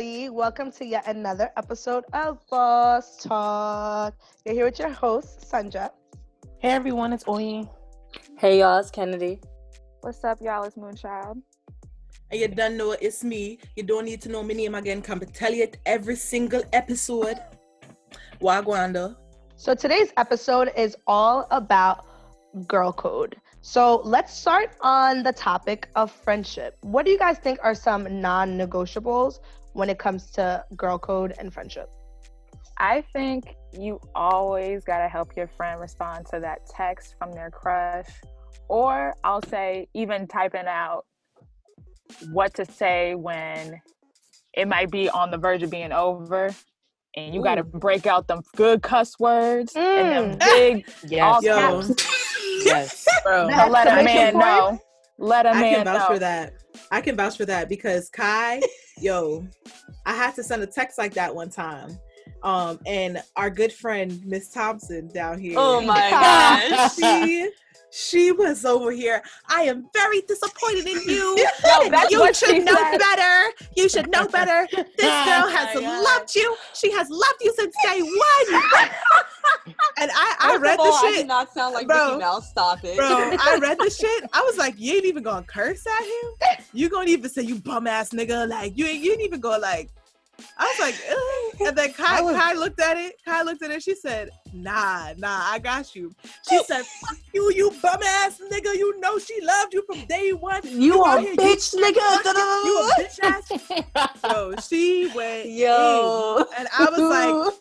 everybody. Welcome to yet another episode of Boss Talk. You're here with your host, Sandra. Hey everyone, it's Oyi. Hey y'all, it's Kennedy. What's up, y'all? It's Moonchild. And you don't know it's me. You don't need to know my name again. Come to tell you it every single episode. Wagwanda. So today's episode is all about girl code. So let's start on the topic of friendship. What do you guys think are some non negotiables when it comes to girl code and friendship? I think you always got to help your friend respond to that text from their crush. Or I'll say, even typing out what to say when it might be on the verge of being over. And you got to break out them good cuss words Mm. and them big all Yes. Yo. caps yes. Bro, to let a man point? know. Let a I man I can vouch know. for that. I can vouch for that because Kai, yo, I had to send a text like that one time. Um, and our good friend Miss Thompson down here. Oh my gosh. she she was over here. I am very disappointed in you. Yo, you should know said. better. You should know better. This girl has my loved you. She has loved you since day one. and I, I First read all, the I shit. did not sound like Bro. Mickey Mouse. Stop it. Bro, I read the shit. I was like, you ain't even gonna curse at him. You gonna even say you bum ass nigga. Like you ain't you ain't even go like. I was like, Ugh. and then Kai, was- Kai looked at it. Kai looked at it. She said, Nah, nah, I got you. She oh. said, Fuck you, you bum ass nigga. You know she loved you from day one. you out a here, bitch, nigga. You a bitch ass. Bro, she went Yo. in. and I was like,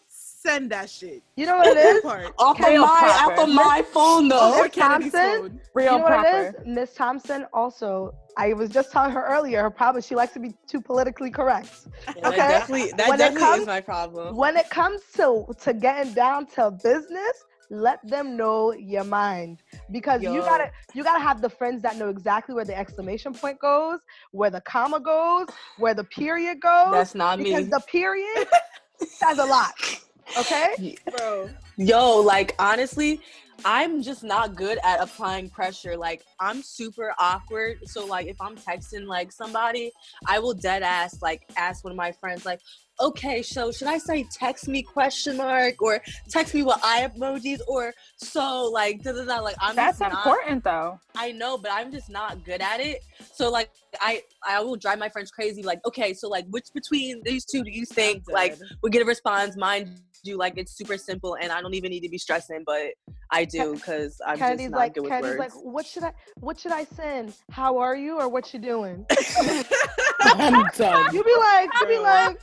send that shit. You know what it is? Part. off of my off of my phone though. Miss Thompson? Real you know proper. what it is? Miss Thompson also, I was just telling her earlier, her problem, she likes to be too politically correct. Yeah, Okay. That definitely, that When it definitely comes- is my problem. When it comes to, to getting down to business, let them know your mind because you gotta you gotta have the friends that know exactly where the exclamation point goes where the comma goes where the period goes That's not because me. Because the period says a lot okay Bro. Yo, like honestly, I'm just not good at applying pressure. Like I'm super awkward. So like if I'm texting like somebody, I will dead ass like ask one of my friends like, okay, so should I say text me question mark or text me with eye emojis or so like da da da like I'm That's not important though. I know, but I'm just not good at it. So like I I will drive my friends crazy. Like okay, so like which between these two do you think like would get a response? Mind you, like it's super simple, and I don't even need to be stressing, but I do because I'm Kennedy's just not like good with Kennedy's words. like what should I what should I send how are you or what you doing I'm done. you be like you be like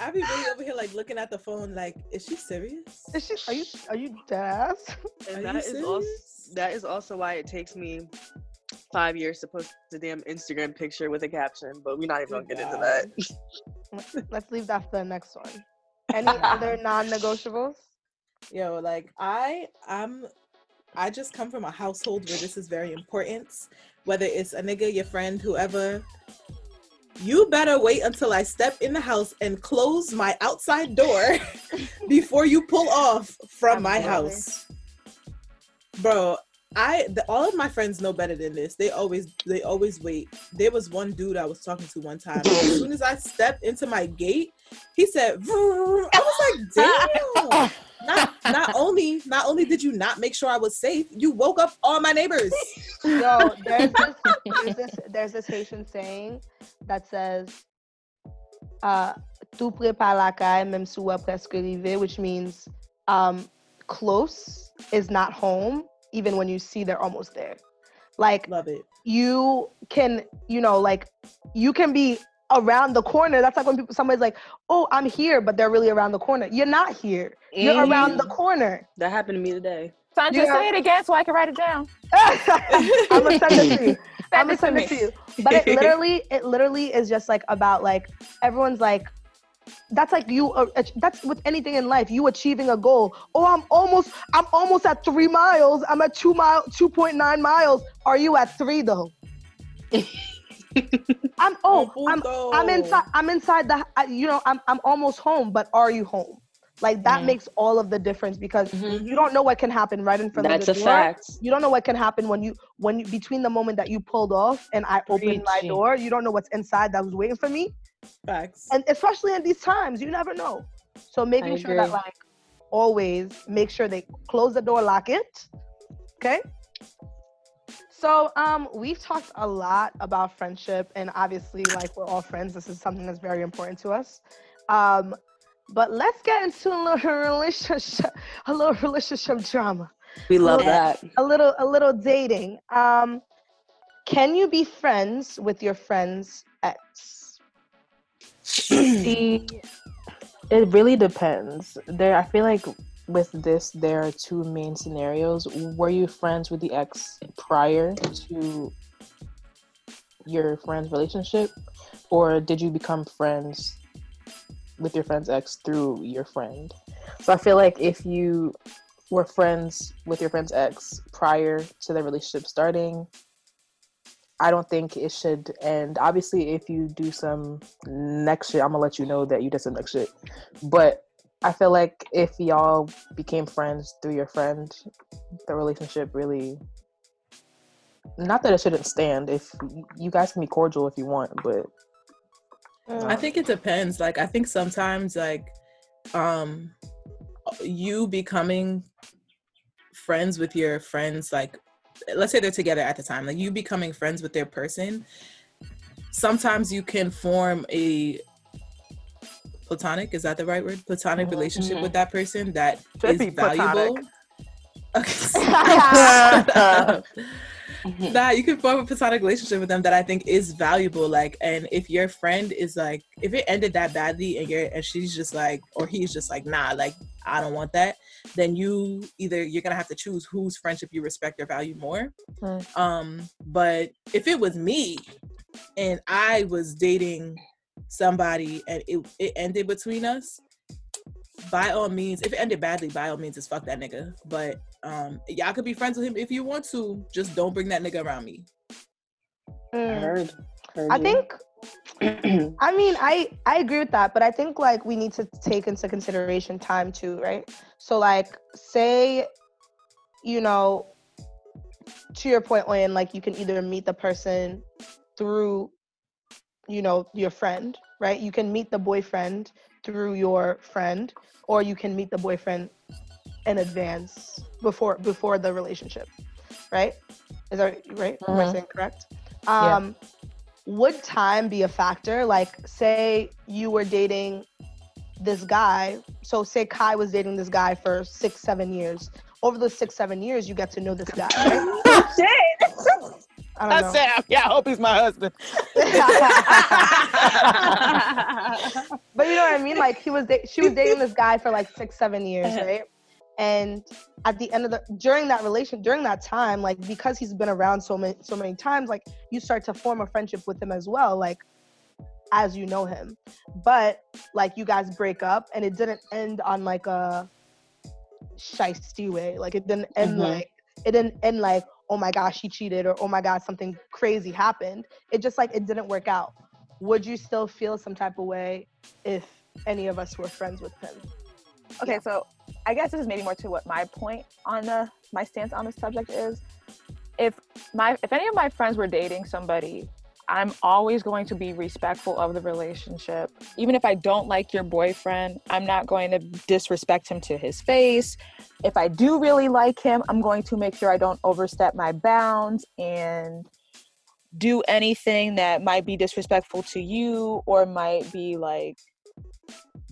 I be really over here like looking at the phone like, is she serious? is she are you are you dead ass Are and you that is also that is also why it takes me five years to post the damn Instagram picture with a caption. But we're not even gonna get into that. let's leave that for the next one any other non-negotiables Yo, like I I'm I just come from a household where this is very important. Whether it's a nigga, your friend, whoever, you better wait until I step in the house and close my outside door before you pull off from my house. Bro, I the, all of my friends know better than this. They always they always wait. There was one dude I was talking to one time. as soon as I stepped into my gate, he said, "Vroom." I was like, damn. Not not only not only did you not make sure I was safe, you woke up all my neighbors. Yo, there's this, there's this, there's this Haitian saying that says, uh, "Tu prépares la caille même si ou est presque arrivé," which means um, close is not home, even when you see they're almost there. Like Love it. you can, you know, like you can be around the corner. That's like when people somebody's like, "Oh, I'm here," but they're really around the corner. You're not here. You're Mhm. around the corner. That happened to me today. Sandra, Yeah. say it again so I can write it down. I'm gonna send it to you. I'm gonna Send it to it to you. But it literally, it literally is just like about like everyone's like, that's like you. Uh, that's with anything in life. You achieving a goal. Oh, I'm almost. I'm almost at three miles. I'm at two mile, two point nine miles. Are you at three though? I'm oh, I'm I'm inside. I'm inside the. I- You know, I'm I'm almost home. But are you home? Like that Mhm. makes all of the difference because Mhm. you don't know what can happen right in front That's of a the door. fact. You don't know what can happen when you when you between the moment that you pulled off and I opened my door. You don't know what's inside that was waiting for me, Facts. and especially in these times, you never know. So making sure that like always make sure they close the door, lock it. Okay. So um we've talked a lot about friendship and obviously like we're all friends. This is something that's very important to us. Um but let's get into a little relationship a little relationship drama. We love Yeah. that. A little a little dating. Um can you be friends with your friend's ex? See, it really depends. There, I feel like with this, there are two main scenarios. Were you friends with the ex prior to your friend's relationship, or did you become friends with your friend's ex through your friend? So I feel like if you were friends with your friend's ex prior to the relationship starting, I don't think it should end. Obviously, if you do some next shit, I'm gonna let you know that you did some next shit. But I feel like if y'all became friends through your friend, the relationship really. Not that it shouldn't stand. If you guys can be cordial if you want, but I think it depends. Like I think sometimes like um you becoming friends with your friends like let's say they're together at the time like you becoming friends with their person sometimes you can form a platonic is that the right word platonic Mhm. relationship Mhm. with that person that Should is valuable okay that you can form a platonic relationship with them that I think is valuable. Like, and if your friend is like, if it ended that badly, and you're and she's just like, or he's just like, nah, like I don't want that, then you either you're gonna have to choose whose friendship you respect or value more. Mm. Um, but if it was me and I was dating somebody and it, it ended between us, by all means, if it ended badly, by all means, it's fuck that nigga. But um, y'all could be friends with him if you want to. Just don't bring that nigga around me. Mm. Heard. Heard I you. think I mean, I I agree with that, but I think like we need to take into consideration time too, right? So like, say, you know, to your point, Oyen, like you can either meet the person through, you know, your friend, right? You can meet the boyfriend through your friend, or you can meet the boyfriend in advance before before the relationship, right? Is that right? Am I Mhm. saying correct? Yeah. Um, would time be a factor? Like, say you were dating this guy. So, say Kai was dating this guy for six, seven years. Over the six, seven years, you get to know this guy. Right? I don't know. Sam. Yeah, I hope he's my husband. but you know what I mean? Like, he was da- she was dating this guy for like six, seven years, right? And at the end of the during that relation, during that time, like because he's been around so many so many times, like you start to form a friendship with him as well, like as you know him. But like you guys break up and it didn't end on like a shisty way. Like it didn't end Mhm. like it didn't end like, oh my gosh, he cheated or oh my god, something crazy happened. It just like it didn't work out. Would you still feel some type of way if any of us were friends with him? Okay, Yeah. so I guess this is maybe more to what my point on the my stance on the subject is. If my if any of my friends were dating somebody, I'm always going to be respectful of the relationship. Even if I don't like your boyfriend, I'm not going to disrespect him to his face. If I do really like him, I'm going to make sure I don't overstep my bounds and do anything that might be disrespectful to you or might be like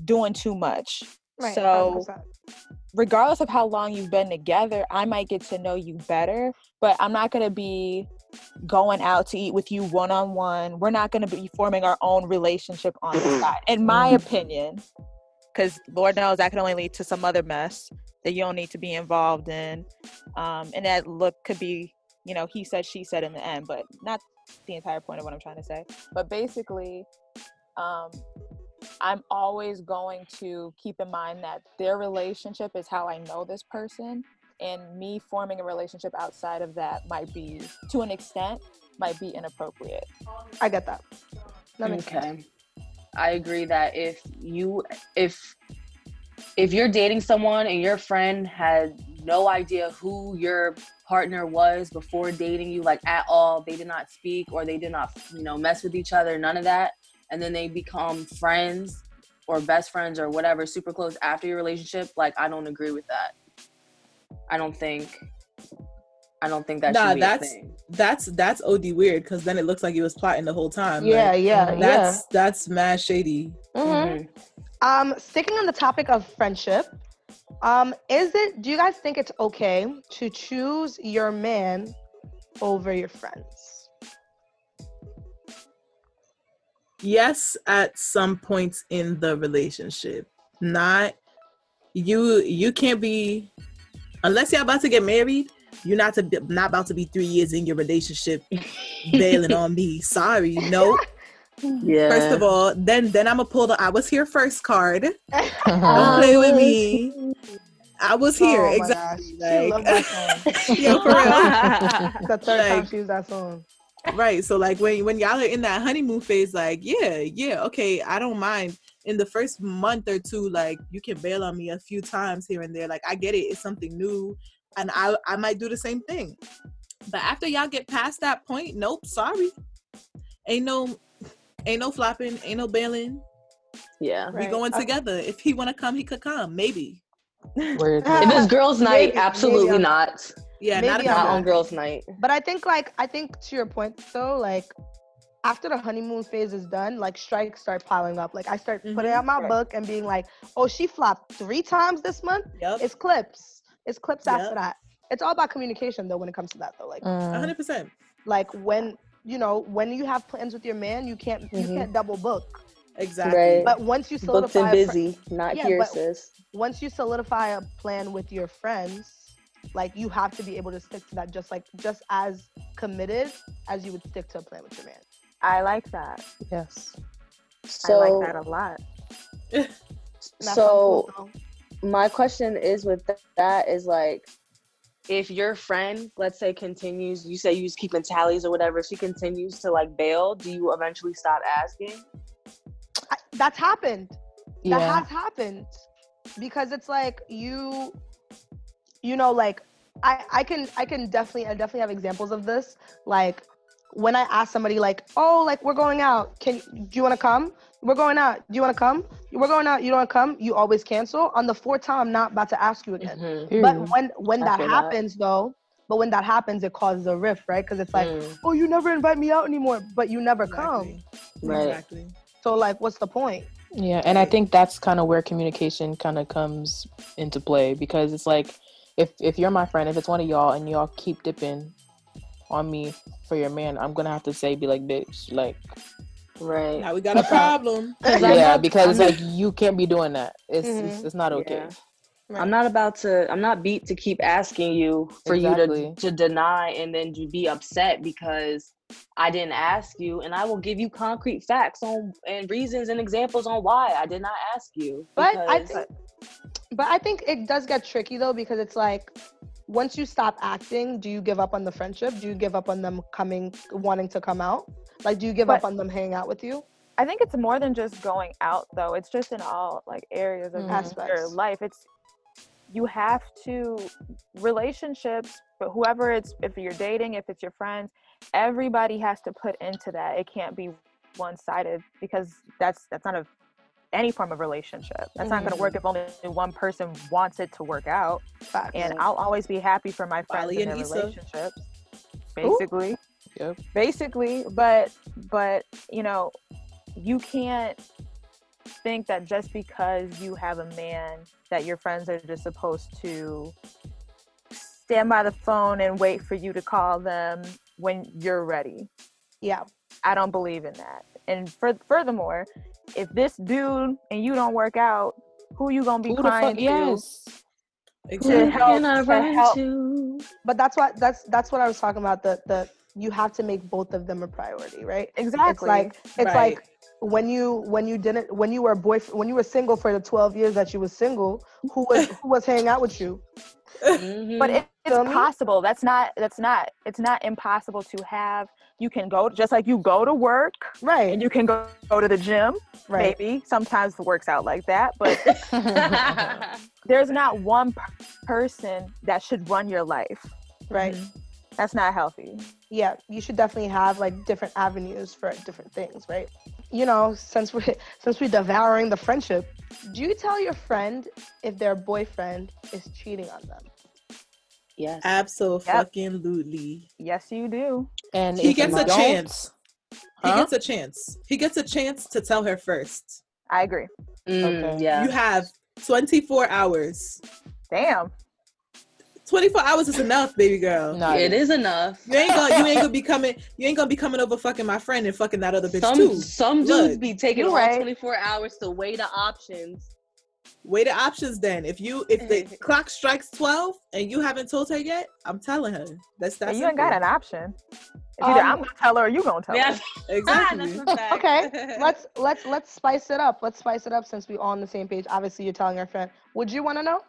doing too much. Right, so 100%. regardless of how long you've been together, I might get to know you better, but I'm not going to be going out to eat with you one on one. We're not going to be forming our own relationship on the side, in my opinion, because Lord knows that could only lead to some other mess that you don't need to be involved in. Um, and that look could be, you know, he said, she said in the end, but not the entire point of what I'm trying to say. But basically, um, I'm always going to keep in mind that their relationship is how I know this person, and me forming a relationship outside of that might be, to an extent, might be inappropriate. I get that. That makes sense. okay. I agree that if you if if you're dating someone and your friend had no idea who your partner was before dating you, like at all, they did not speak or they did not, you know, mess with each other, none of that, and then they become friends or best friends or whatever, super close after your relationship, like I don't agree with that. I don't think. I don't think that Nah, should be that's- a thing. That's that's od weird because then it looks like he was plotting the whole time. Yeah, Like, yeah, yeah. that's that's mad shady. Mhm. Mhm. Um, sticking on the topic of friendship, um, is it? Do you guys think it's okay to choose your man over your friends? Yes, at some points in the relationship. Not you you can't be unless you're about to get married, you're not to be, not about to be 3 years in your relationship bailing on me. Sorry. No. Yeah. First of all, then then I'm gonna pull the I was here first card. Uh-huh. Don't play with me. I was here. Oh my exactly. gosh, She loves Like, that song. yo, for real. It's the third time she used that song. right so like when when y'all are in that honeymoon phase like yeah yeah okay i don't mind in the first month or two like you can bail on me a few times here and there like i get it it's something new and i i might do the same thing but after y'all get past that point nope sorry ain't no ain't no flopping ain't no bailing yeah. we Right. going together if he want to come he could come maybe Word. If it's girls' night, Maybe- absolutely maybe not. yeah Maybe not, I'm a Not not. on girls' night. But I think like I think to your point though, like after the honeymoon phase is done, like strikes start piling up. Like I start putting Mhm. out my Right. book and being like, oh, she flopped three times this month. yep It's clips. It's clips Yep. after that. It's all about communication though when it comes to that though. Like Mm. 100% like when you know when you have plans with your man, you can't you Mhm. can't double book. exactly Right. But once you solidify Booked and a fr- busy, not Yeah, here, sis. once you solidify a plan with your friends, like you have to be able to stick to that just like just as committed as you would stick to a plan with your man. I like that. Yes. So, I like that a lot. That's so cool, my question is with that is like, if your friend, let's say, continues, you say you was keeping tallies or whatever, she continues to like bail, do you eventually stop asking? I, that's happened. That has happened because it's like you, you know, like I I can I can definitely I definitely have examples of this. Like when I ask somebody like, oh, like we're going out. Can do you want to come? We're going out. Do you want to come? We're going out. You don't want to come? You always cancel. On the fourth time, I'm not about to ask you again. Mhm. But when when I that feel that. happens though, but when that happens, it causes a rift, right? Because it's like, Mm, oh, you never invite me out anymore, but you never come. Right. exactly So like, what's the point? Yeah, and I think that's kind of where communication kind of comes into play because it's like if if you're my friend, if it's one of y'all and y'all keep dipping on me for your man, I'm gonna have to say be like bitch, like right. now we got a problem yeah, because it's like you can't be doing that. It's it's, Mhm. it's not okay. Yeah. I'm not about to. I'm not beat to keep asking you for Exactly. you to to deny and then to be upset because I didn't ask you, and I will give you concrete facts on and reasons and examples on why I did not ask you. But I because- think, but I think it does get tricky though because it's like, once you stop acting, do you give up on the friendship? Do you give up on them coming, wanting to come out? Like, do you give But- up on them hanging out with you? I think it's more than just going out though. It's just in all like areas of Mhm. your life. It's you have to relationships, but whoever it's if you're dating, if it's your friends, everybody has to put into that. It can't be one-sided because that's that's not a any form of relationship. That's not going to work mm-hmm. if only one person wants it to work out. And I'll always be happy for my friends Bali in and their Issa. relationships. Basically Yep. basically but but you know you can't think that just because you have a man that your friends are just supposed to stand by the phone and wait for you to call them when you're ready yeah. i don't believe in that and for, furthermore if this dude and you don't work out who you gonna be Who the crying fuck? to Yes. to exactly help, Can I to run help to? But that's what that's that's what I was talking about. The the you have to make both of them a priority, right? exactly It's like it's Right. like when you when you didn't when you were boyfriend when you were single for the 12 years that you was single who was who was hanging out with you Mhm. but it, it's Feel me? possible that's not that's not it's not impossible to have you can go just like you go to work Right. and you can go, go to the gym. right. Maybe sometimes it works out like that, but there's not one per- person that should run your life. Right. Mm-hmm. That's not healthy. yeah you should definitely have like different avenues for different things right you know since we're since we're devouring the friendship do you tell your friend if their boyfriend is cheating on them yes. Absolutely. Yes, you do. And He gets a don't- chance. He gets a chance. He gets a chance to tell her first. I agree. Mm, Okay. Yeah. You have 24 hours. Damn. 24 hours is enough, baby girl. Nah, it is enough. You ain't gonna you ain't gonna be coming you ain't gonna be coming over fucking my friend and fucking that other bitch Some too. some dudes Look, be taking you all right. 24 hours to weigh the options. Weigh the options then. If you if the clock strikes 12 and you haven't told her yet, I'm telling her. That's that. And you ain't got an option. It's either I'm Um, gonna tell her or you gonna tell Yeah, her. Exactly. that's a fact. okay let's let's let's spice it up let's spice it up since we're all on the same page obviously you're telling your friend would you want to know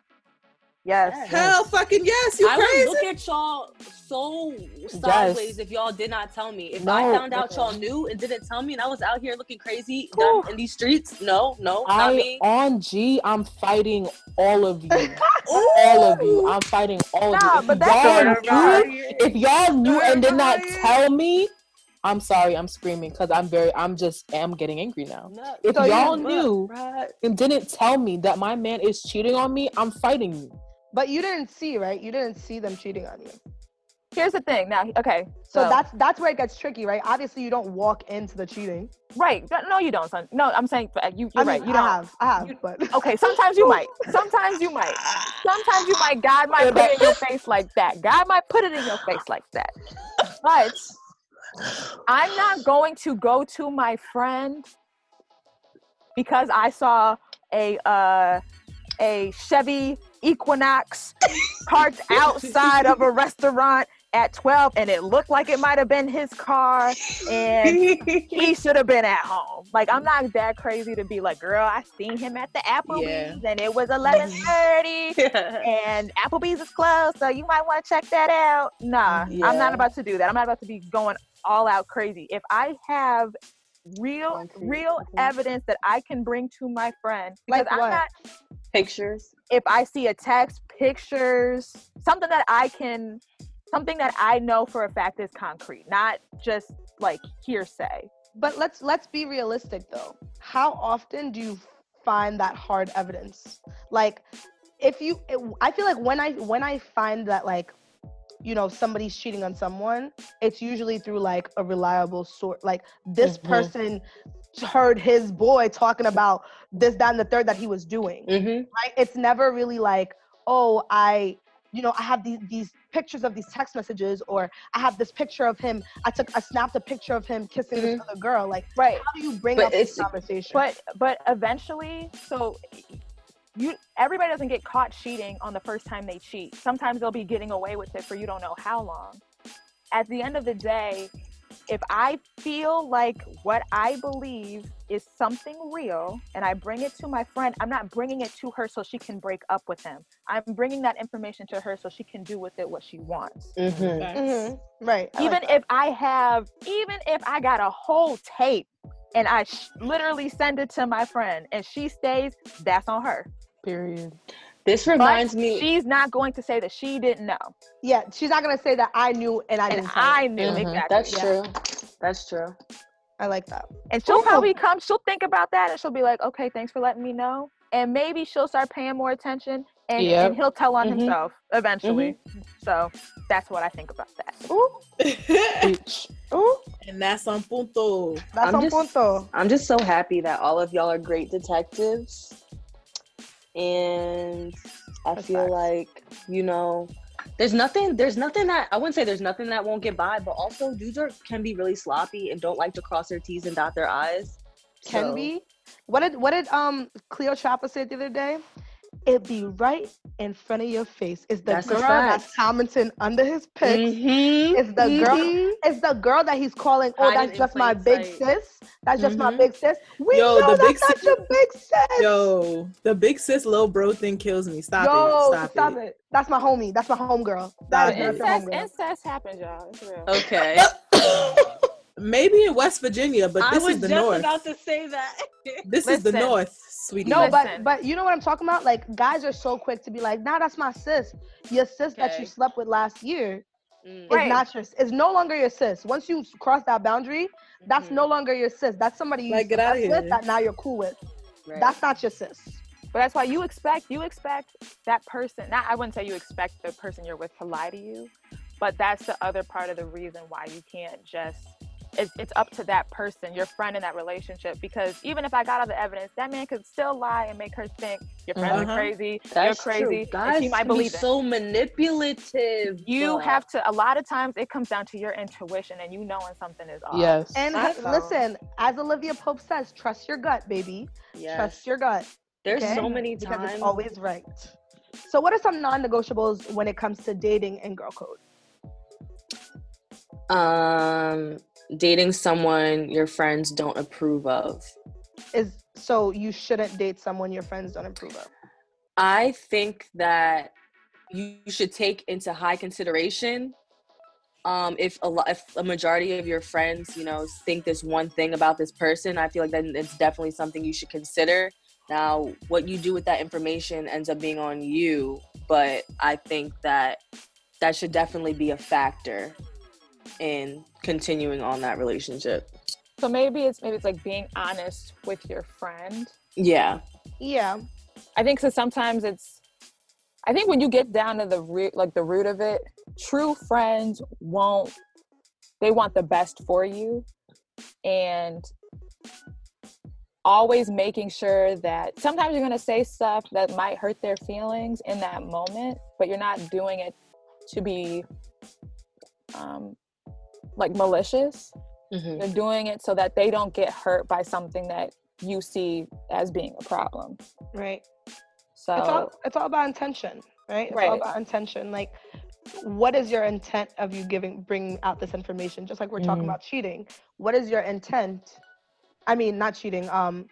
Yes. Hell fucking yes, you I would crazy. look at y'all so sideways if y'all did not tell me. If I found out y'all knew and didn't tell me, and I was out here looking crazy down in these streets, no, no, not I me. on G, I'm fighting all of you. all of you. I'm fighting all of you. If that's y'all the knew, if y'all knew and did not Right. tell me, I'm sorry, I'm screaming because I'm very I'm just am getting angry now. No, If So you- y'all look, knew right. and didn't tell me that my man is cheating on me, I'm fighting you. But you didn't see right you didn't see them cheating on you Here's the thing. Now, okay. so So, that's that's where it gets tricky right obviously you don't walk into the cheating right. No, you don't, son. No, I'm saying uh, you. You're mean, right. You I don't. have i have you- but Okay. Sometimes you might. Sometimes you might. Sometimes you might. God might put it in your face like that. God might put it in your face like that. But I'm not going to go to my friend because I saw a uh, a Chevy Equinox parked outside of a restaurant at 12 and it looked like it might have been his car and he should have been at home. Like I'm not that crazy to be like, girl, I seen him at the Applebee's and it was 11:30 and Applebee's is closed, so you might want to check that out. Nah, I'm not about to do that. I'm not about to be going all out crazy. If I have real real evidence that I can bring to my friend because Like I'm what? not Pictures. If I see a text, pictures, something that I can, something that I know for a fact is concrete, not just like hearsay. But let's let's be realistic though. How often do you find that hard evidence? Like if you it, I feel like when I when I find that like you know somebody's cheating on someone, it's usually through like a reliable source. Like this Mhm. person heard his boy talking about this that and the third that he was doing. Mm-hmm. Right? It's never really like, "Oh, I you know, I have these these pictures of these text messages, or I have this picture of him. I took, I snapped a picture of him kissing this other girl. Like, Right. how do you bring But up this conversation? But but eventually, so you everybody doesn't get caught cheating on the first time they cheat. Sometimes they'll be getting away with it for you don't know how long. At the end of the day, if I feel like what I believe is something real and I bring it to my friend, I'm not bringing it to her so she can break up with him. I'm bringing that information to her so she can do with it what she wants. Mm-hmm. Mhm. right? I even that. if I have, even if I got a whole tape and I sh- literally send it to my friend and she stays, that's on her. Period. This But reminds me. she's not going to say that she didn't know. yeah, she's not gonna say that I knew and I And didn't. tell I you. knew Mhm. exactly. That's Yeah. true. That's true. I like that. And she'll Ooh. probably come, she'll think about that and she'll be like, okay, thanks for letting me know. And maybe she'll start paying more attention and, Yep. and he'll tell on Mhm. himself eventually. So that's what I think about that. Preach. Ooh, and that's on punto. that's I'm on just- punto. I'm just so happy that all of y'all are great detectives. And I That's feel like, you know, there's nothing there's nothing that I wouldn't say there's nothing that won't get by, but also dudes are can be really sloppy and don't like to cross their T's and dot their I's. Can So- be. What did what did um Cleo Chopper say the other day? It be right in front of your face. It's the That's girl fact. that's commenting under his pics. Mhm, It's the girl. mhm. It's the girl that he's calling. Oh, that's just my big sight. sis. That's just my Mhm. big sis. We Yo, know the that's big not sis- your big sis. Yo, the big sis little bro thing kills me. Stop Yo, it. Stop, it. That's my homie. That's my homegirl. That Stop is it. not your Incest, homegirl. incest happens, y'all. It's real. Okay. maybe in West Virginia, but I this is the north. I was just about to say that. This is the north, sweetie. No, but Listen. but you know what I'm talking about? Like guys are so quick to be like, nah, that's my sis. Your sis that you slept with last year Mm, is Right. not your is no longer your sis. Once you cross that boundary, that's mhm, no longer your sis. That's somebody you Like, used get to outta mess with here. that now you're cool with. right. That's not your sis. But that's why you expect you expect that person. Not I wouldn't say you expect the person you're with to lie to you, but that's the other part of the reason why you can't just. It's, it's up to that person, your friend in that relationship, because even if I got all the evidence, that man could still lie and make her think your friends Uh-huh. are crazy, That's you're true. crazy, Guys and might can be believe it. so manipulative. You but- have to. A lot of times, it comes down to your intuition and you knowing something is off. Yes. And I- h- listen, as Olivia Pope says, trust your gut, baby. Yes. Trust your gut. There's okay? so many because times. it's always right. So, what are some non-negotiables when it comes to dating and girl code? um, dating someone your friends don't approve of. Is so you shouldn't date someone your friends don't approve of. I think that you should take into high consideration um, if a lot, if a majority of your friends, you know, think this one thing about this person. I feel like then it's definitely something you should consider. Now, what you do with that information ends up being on you, but I think that that should definitely be a factor in continuing on that relationship. So maybe it's maybe it's like being honest with your friend. Yeah. Yeah. I think so. Sometimes it's. I think when you get down to the root, like the root of it, true friends won't. They want the best for you, and always making sure that sometimes you're gonna say stuff that might hurt their feelings in that moment, but you're not doing it to be, um, like malicious. Mhm. You're doing it so that they don't get hurt by something that you see as being a problem. Right. So It's all it's all about intention, right? It's all Right. about intention. Like, what is your intent of you giving bringing out this information? Just like we're talking Mhm. about cheating, what is your intent? I mean, not cheating. Um,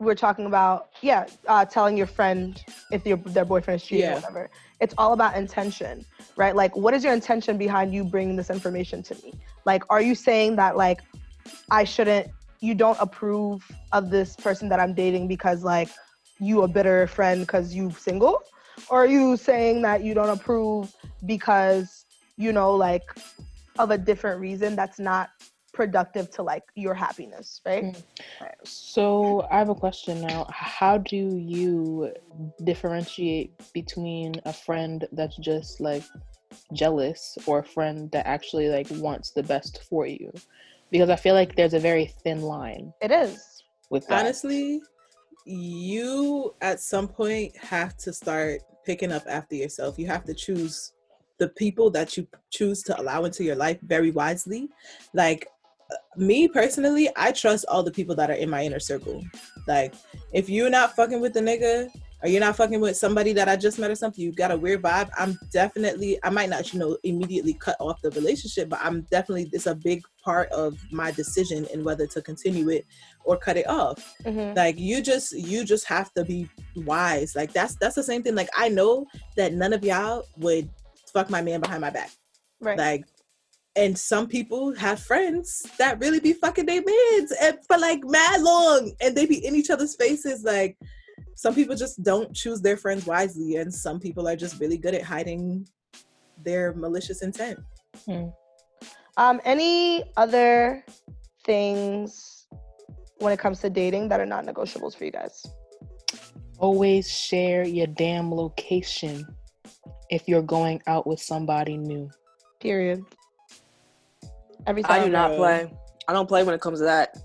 we're talking about yeah, uh, telling your friend if your their boyfriend is cheating Yeah. or whatever. It's all about intention, right? Like, what is your intention behind you bringing this information to me? Like, are you saying that like I shouldn't? You don't approve of this person that I'm dating because like you a bitter friend because you single or are you saying that you don't approve because you know like of a different reason that's not productive to like your happiness right Mm. So I have a question now. How do you differentiate between a friend that's just like jealous or a friend that actually like wants the best for you? Because I feel like there's a very thin line it is with that. Honestly, you at some point have to start picking up after yourself. You have to choose the people that you choose to allow into your life very wisely. Like me personally, I trust all the people that are in my inner circle. Like if you're not fucking with the nigga or you're not fucking with somebody that I just met or something, you got a weird vibe. I'm definitely, I might not, you know, immediately cut off the relationship, but I'm definitely, it's a big part of my decision in whether to continue it or cut it off Mhm. like you just you just have to be wise like that's that's the same thing like i know that none of y'all would fuck my man behind my back right like and some people have friends that really be fucking their mans and for like mad long and they be in each other's faces like some people just don't choose their friends wisely and some people are just really good at hiding their malicious intent. Um any other things when it comes to dating that are not negotiables for you guys? Always share your damn location if you're going out with somebody new. period every time I do not bro. play. I don't play when it comes to that.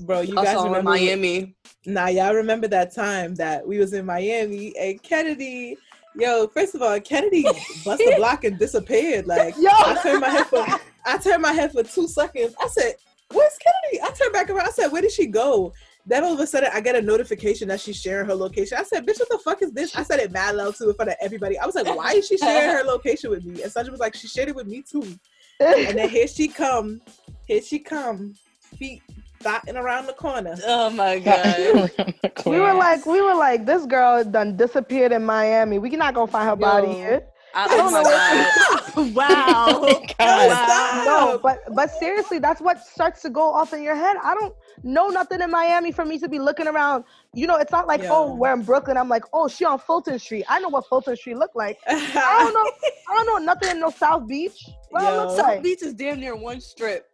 bro you I guys saw in remember Miami. Nah, y'all remember that time that we was in Miami and Kennedy, yo, first of all, Kennedy bust a block and disappeared. Like Yo! I turned my head for I turned my head for two seconds. I said, Where's Kennedy? I turned back around. I said, Where did she go? Then all of a sudden I get a notification that she's sharing her location. I said, Bitch, what the fuck is this? I said it mad loud too in front of everybody. I was like, Why is she sharing her location with me? And Sandra was like, She shared it with me too. And then here she come, here she come, feet dotting around the corner. Oh my god. we were like we were like this girl done disappeared in miami. We not gonna find her body here I, don't oh my know god! wow. Yo, stop. No, but but seriously, that's what starts to go off in your head. I don't know nothing in Miami for me to be looking around. You know, it's not like oh, we're in Brooklyn. I'm like, oh, she on Fulton Street. I know what Fulton Street look like. I don't know. I don't know nothing in no South Beach. What it Yo. looks South like Beach is damn near one strip,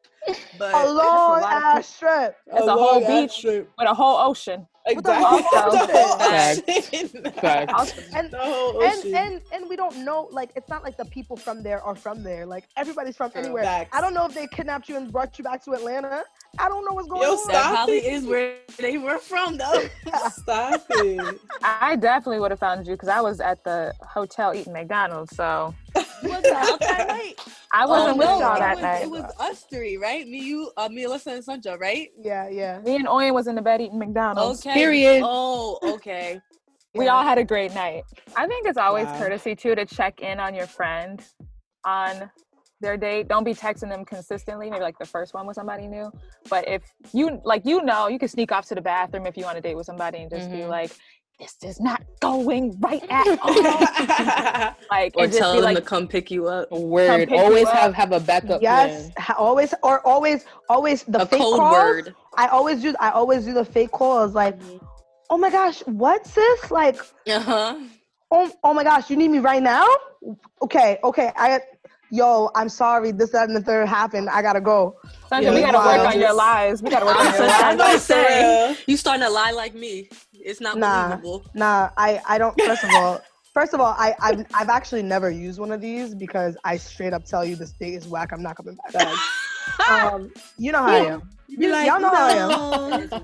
but a long lot of ass strip. It's a whole beach. strip. with a whole ocean. With the Exactly. whole The whole Facts. Facts. And The whole and, ocean. and and we don't know like it's not like the people from there are from there like everybody's from anywhere Facts. i don't know if they kidnapped you and brought you back to atlanta i don't know what's going Yo, on that stop probably it. is where they were from, though. Stop it. I definitely would have found you because I was at the hotel eating McDonald's. So You wasn't out that night. I wasn't Oh, with no, y'all it that was, night. It was us three, right? Me, you, uh, me, Alyssa, and Sancho, right? yeah yeah Me and Oyen was in the bed eating McDonald's. Okay. Period. Oh, okay. We Yeah. all had a great night. I think it's always Wow. courtesy too to check in on your friend on their date. Don't be texting them consistently. Maybe like the first one with somebody new. But if you like, you know, you can sneak off to the bathroom if you on a date with somebody and just be Mhm. like, "This is not going right at all." like, Or and tell them like, to come pick you up. Word. pick you Always up. have have a backup yes plan. always or always always the A fake code calls word. i always do i always do the fake calls like oh my gosh what sis like Uh huh. oh, oh my gosh you need me right now okay okay i yo i'm sorry this that and the third happened i gotta go Sandra, Yeah, we gotta work on your lies. We gotta work on your lies. I lies. was about to say, you starting to lie like me. It's not Nah. believable. Nah, I, I don't. First of all, first of all, I I've, I've actually never used one of these because I straight up tell you this date is whack. I'm not coming back. Um, you know how I am. You be like, Y'all know how I am. no.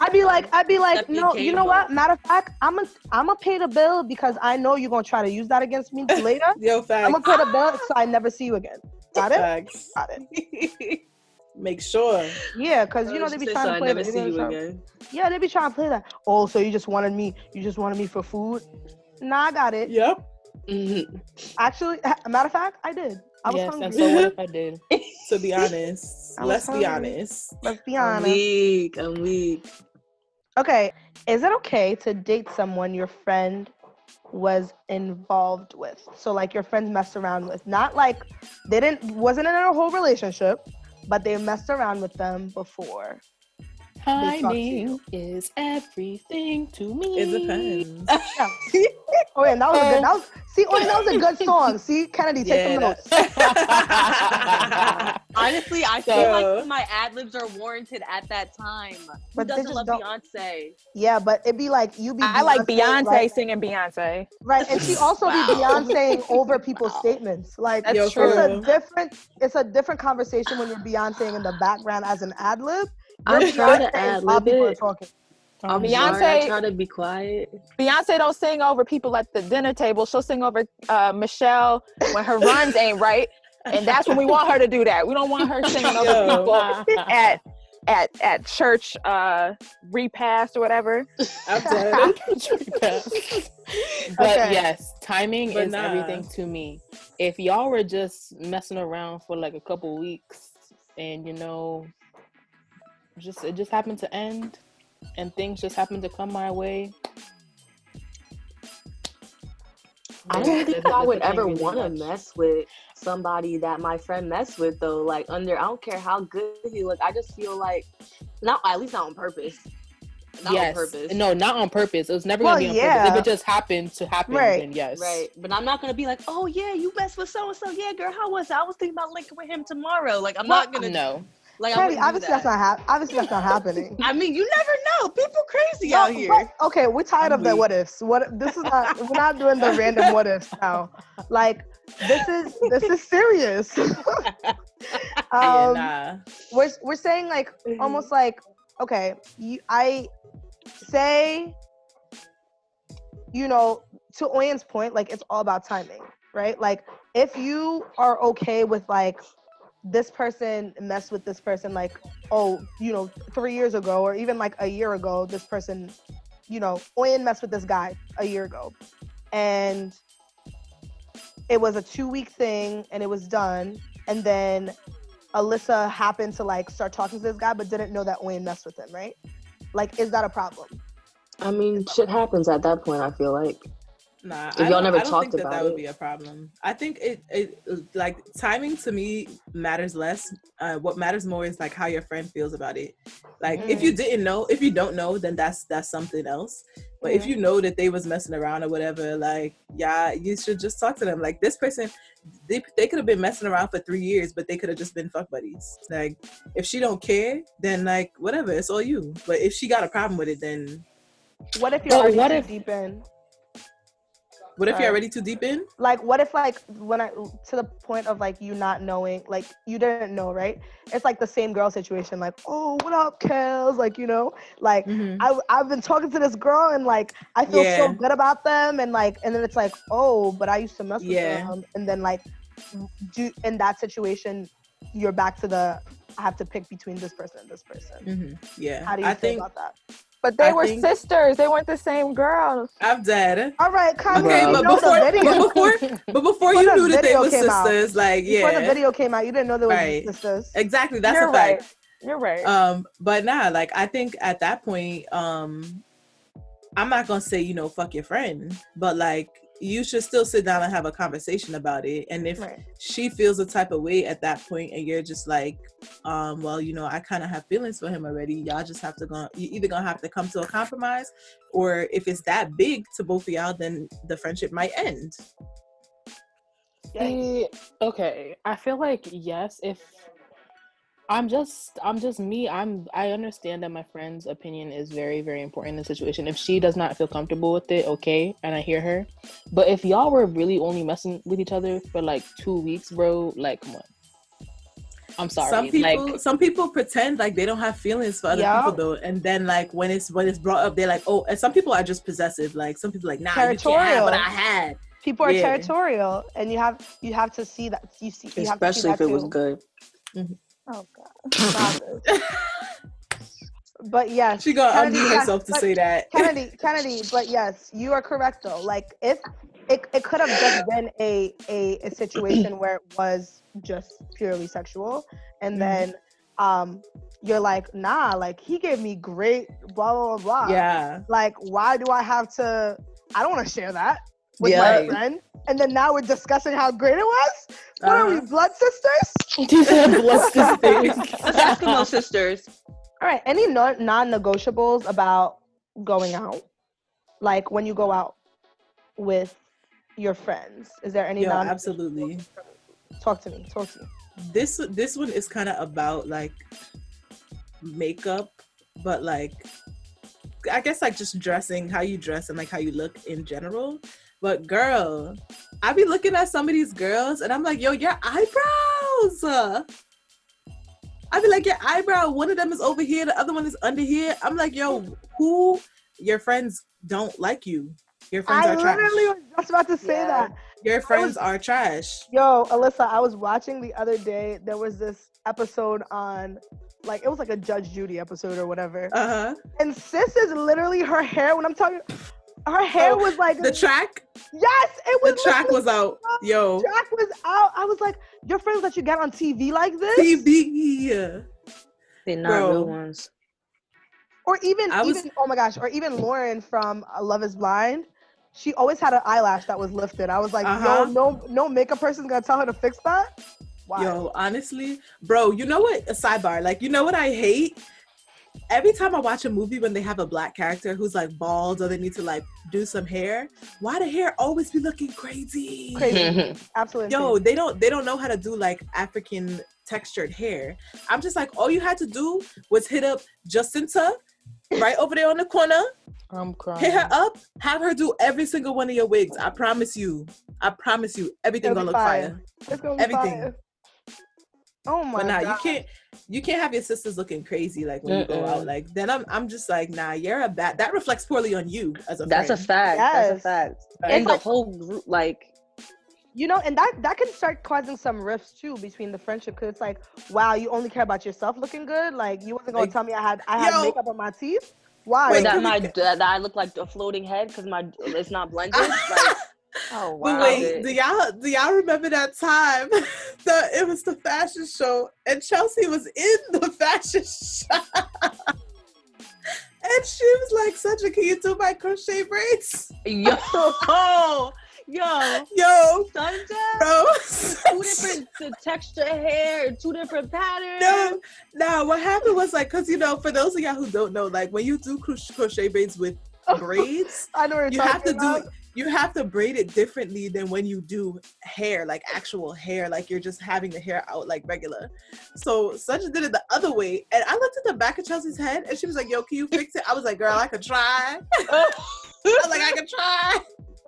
I'd be like, I'd be like, no, you know what? Matter of fact, I'm gonna I'm gonna pay the bill because I know you're gonna try to use that against me later. Yo, I'm gonna pay the bill so I never see you again. Got it? Facts. Got it. Make sure. Yeah, because you know they be trying so to I play never that. see you trying- again. Yeah, they be trying to play that. Oh, so you just wanted me? You just wanted me for food? Nah, I got it. Yep. Mhm. Actually, matter of fact, I did. I was yes, hungry. and so what if I did? To be honest, let's be honest. Let's be I'm honest. weak. I'm weak. Okay, is it okay to date someone your friend was involved with? So like your friends messed around with, not like they didn't wasn't in a whole relationship, but they messed around with them before. Talk to Timing is everything to me. It depends. Oh yeah, that was a good. That was see, oh, that was a good song. See, Kennedy, take some Yeah, notes. Honestly, I So- feel like my ad libs are warranted at that time. Who But they doesn't just love don't- Beyonce? Yeah, but it'd be like you be. I like Beyonce right? singing Beyonce. Right, and she also Wow. be Beyonceing over people's statements. Like That's Yo, it's for a different, it's a different conversation when you're Beyonceing in the background as an ad lib. I'm trying to add ad while lib people are it. talking. I'm Beyonce- sorry. I try to be quiet. Beyonce don't sing over people at the dinner table. She'll sing over uh, Michelle when her runs ain't right, and that's when we want her to do that. We don't want her singing over Yo. people at at at church uh, repast or whatever. I'm but Okay. yes, timing But is nah. everything to me. If y'all were just messing around for like a couple weeks and you know just it just happened to end and things just happened to come my way. I don't think I would ever really want to mess with somebody that my friend messed with though. Like under, I don't care how good he look. I just feel like, not at least not on purpose. Not yes. on purpose. No, not on purpose. It was never Well, gonna be on yeah. purpose. If it just happened to happen, Right. then yes. Right, but I'm not gonna be like, oh yeah, you messed with so and so. Yeah, girl, how was it? I was thinking about linking with him tomorrow. Like I'm Well, not gonna No. Like. I Kennedy, wouldn't obviously that's not hap- obviously that's not happening. I mean, you never know. People crazy No, out here. but- okay, we're tired I'm of the what ifs. What this is not. We're not doing the random what ifs now. Like this is this is serious. yeah, um, nah. we're we're saying like almost like okay, you, I say, you know, to Oyen's point, like it's all about timing, right? Like if you are okay with like this person messed with this person, like oh, you know, three years ago or even like a year ago, this person, you know, Oyen messed with this guy a year ago, and it was a two week thing and it was done, and then Alyssa happened to like start talking to this guy, but didn't know that Oyen messed with him, right? Like, is that a problem? I mean, shit happens at that point. I feel like. Nah, If y'all don't, never I don't talked think that about that would it. be a problem. I think it, it like timing to me matters less. Uh, what matters more is like how your friend feels about it. Like if you didn't know, if you don't know, then that's that's something else. But if Mhm. you know that they was messing around or whatever, like yeah, you should just talk to them. Like this person, they they could have been messing around for three years, but they could have just been fuck buddies. Like if she don't care, then like whatever, it's all you. But if she got a problem with it, then What if you're But what if- deep in? What if you're already too deep in? Like, what if like when I to the point of like you not knowing, like you didn't know, right? It's like the same girl situation. Like, oh, what up, Kels? Like, you know, like I I've been talking to this girl and like I feel so good about them and like and then it's like oh but I used to mess with Yeah. them and then like do in that situation you're back to the I have to pick between this person and this person. hmm Yeah, How do you I feel think about that? But they I were think- sisters. They weren't the same girls. I'm dead. All right, Kanye, Okay, but before- but before- But before, Before you the knew that they were came out. sisters, like yeah Before the video came out, you didn't know they were Right. sisters. exactly. That's You're a fact. right. You're right. Um, but nah, like I think at that point, um, I'm not gonna say you know fuck your friend, but like you should still sit down and have a conversation about it. And if Right. she feels a type of way at that point, and you're just like, um, well, you know, I kind of have feelings for him already. Y'all just have to go. You either gonna have to come to a compromise, or if it's that big to both of y'all, then the friendship might end. Yikes. Okay. I feel like yes, if I'm just I'm just me, I'm I understand that my friend's opinion is very, very important in the situation. If she does not feel comfortable with it, okay, and I hear her. But if y'all were really only messing with each other for like two weeks, bro, like come on. I'm sorry. Some people, like some people pretend like they don't have feelings for other Yeah. people though, and then like when it's when it's brought up, they're like, oh. And some people are just possessive. Like some people like, nah, you can't have Territorial. what I had. People are Yeah. territorial, and you have you have to see that. You see, you have to see Especially if that it was too. good. Mm-hmm. Oh God. But yes, She gonna Kennedy, unmute yes, herself to say that. Kennedy, Kennedy. But yes, you are correct though. Like if it, it could have just been a, a a situation where it was just purely sexual, and Mhm. then um you're like, nah, like he gave me great blah blah blah. blah. yeah, Like why do I have to? I don't want to share that with Yeah. my friend. And then now we're discussing how great it was. What are we, Uh-huh. blood sisters? These are blood sisters. Eskimo sisters. All right. Any non non-negotiables about going out? Like when you go out with your friends, is there any Yo, non? absolutely. Talk to me. Talk to me. This this one is kind of about like makeup, but like I guess like just dressing, how you dress and like how you look in general. But girl, I be looking at some of these girls and I'm like, yo, your eyebrows. uh, I be like, your eyebrow, one of them is over here, the other one is under here. I'm like, yo, who your friends don't like you? Your friends I are trash. I literally was just about to say Yeah. that. Your friends are trash. Yo, Alyssa, I was watching the other day. There was this episode on, like, it was like a Judge Judy episode or whatever. Uh-huh. And sis is literally her hair. When I'm talking, her hair Oh, was like The track, yes, it was. the track was out. Yo, track was out. I was like, your friends that you get on TV like this, TV. They're not Bro. real ones. or even I was- even oh my gosh, or even Lauren from uh, Love Is Blind. She always had an eyelash that was lifted. I was like, Uh-huh. yo, no, no makeup person's gonna tell her to fix that. Wow. Yo, honestly, bro, you know what? A sidebar. Like, you know what I hate? Every time I watch a movie when they have a black character who's like bald or they need to like do some hair, why the hair always be looking crazy? Crazy. Absolutely. Yo, they don't they don't know how to do like African textured hair. I'm just like, all you had to do was hit up Jacinta right over there on the corner, I'm crying. hit her up, have her do every single one of your wigs. I promise you. I promise you, everything It'll gonna look fire. fire. It's gonna be everything. fire. Oh my But nah, god. you can't you can't have your sisters looking crazy like when you go out. Like then I'm I'm just like, nah, you're a bad that reflects poorly on you as a That's a friend. fact. That's a fact. Right? And the like- whole group, like, You know, and that that can start causing some rifts too between the friendship. Cause it's like, wow, you only care about yourself looking good. Like you wasn't gonna Like, tell me I had I had yo. makeup on my teeth. Why? or Wait, that can we my that I look like a floating head because my it's not blended. like, oh wow. Wait, do y'all do y'all remember that time that it was the fashion show and Chelsea was in the fashion show? And she was like, Sandra, can you do my crochet braids? Yo, yo, Yo, Sunday. bro. Two different t- texture hair, two different patterns. no, no, what happened was like, cause you know, for those of y'all who don't know, like when you do crochet braids with Oh, braids, I know you have to talking do about. you have to braid it differently than when you do hair, like actual hair, like you're just having the hair out like regular. So Sandra did it the other way, and I looked at the back of Chelsea's head, and she was like, "Yo, can you fix it?" I was like, "Girl, I could try." I was like, "I could try."